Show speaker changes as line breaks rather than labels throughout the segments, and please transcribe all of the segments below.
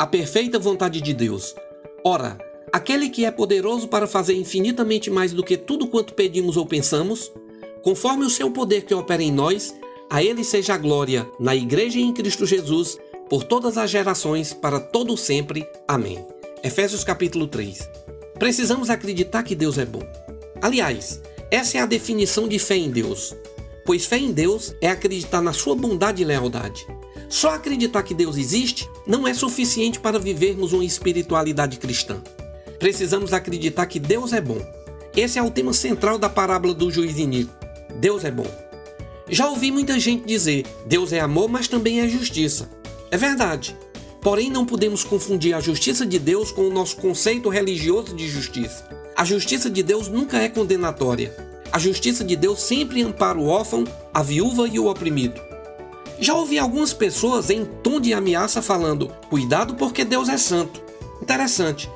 a perfeita vontade de Deus. Ora, aquele que é poderoso para fazer infinitamente mais do que tudo quanto pedimos ou pensamos, conforme o seu poder que opera em nós, a ele seja a glória na igreja e em Cristo Jesus, por todas as gerações, para todo sempre. Amém. Efésios capítulo 3. Precisamos acreditar que Deus é bom. Aliás, essa é a definição de fé em Deus. Pois fé em Deus é acreditar na sua bondade e lealdade. Só acreditar que Deus existe não é suficiente para vivermos uma espiritualidade cristã. Precisamos acreditar que Deus é bom. Esse é o tema central da parábola do juiz iníquo. Deus é bom. Já ouvi muita gente dizer: Deus é amor, mas também é justiça. É verdade. Porém, não podemos confundir a justiça de Deus com o nosso conceito religioso de justiça. A justiça de Deus nunca é condenatória. A justiça de Deus sempre ampara o órfão, a viúva e o oprimido. Já ouvi algumas pessoas em tom de ameaça falando: cuidado porque Deus é santo. Interessante.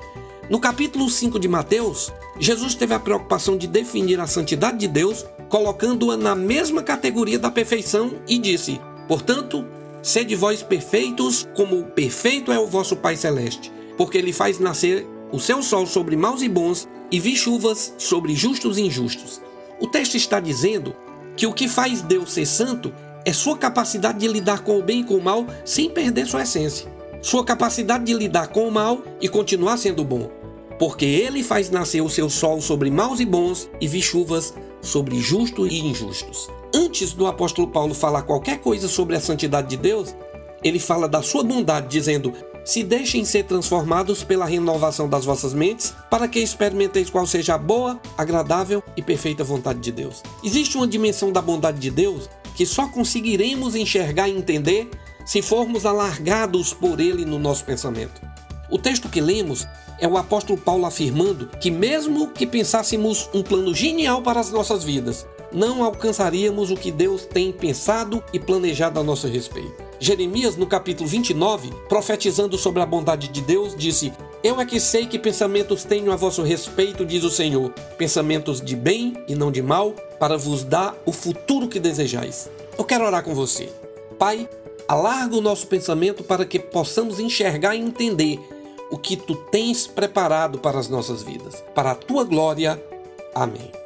No capítulo 5 de Mateus, Jesus teve a preocupação de definir a santidade de Deus, colocando-a na mesma categoria da perfeição e disse: Portanto, Sede vós perfeitos, como perfeito é o vosso Pai Celeste, porque ele faz nascer o seu sol sobre maus e bons e vi chuvas sobre justos e injustos. O texto está dizendo que o que faz Deus ser santo é sua capacidade de lidar com o bem e com o mal sem perder sua essência. Sua capacidade de lidar com o mal e continuar sendo bom. Porque ele faz nascer o seu sol sobre maus e bons e vi chuvas sobre justos e injustos antes do apóstolo Paulo falar qualquer coisa sobre a santidade de Deus, ele fala da sua bondade, dizendo: Se deixem ser transformados pela renovação das vossas mentes, para que experimenteis qual seja a boa, agradável e perfeita vontade de Deus. Existe uma dimensão da bondade de Deus que só conseguiremos enxergar e entender se formos alargados por ele no nosso pensamento. O texto que lemos é o apóstolo Paulo afirmando que, mesmo que pensássemos um plano genial para as nossas vidas, não alcançaríamos o que Deus tem pensado e planejado a nosso respeito. Jeremias, no capítulo 29, profetizando sobre a bondade de Deus, disse: Eu é que sei que pensamentos tenho a vosso respeito, diz o Senhor, pensamentos de bem e não de mal, para vos dar o futuro que desejais. Eu quero orar com você. Pai, alarga o nosso pensamento para que possamos enxergar e entender o que tu tens preparado para as nossas vidas. Para a tua glória. Amém.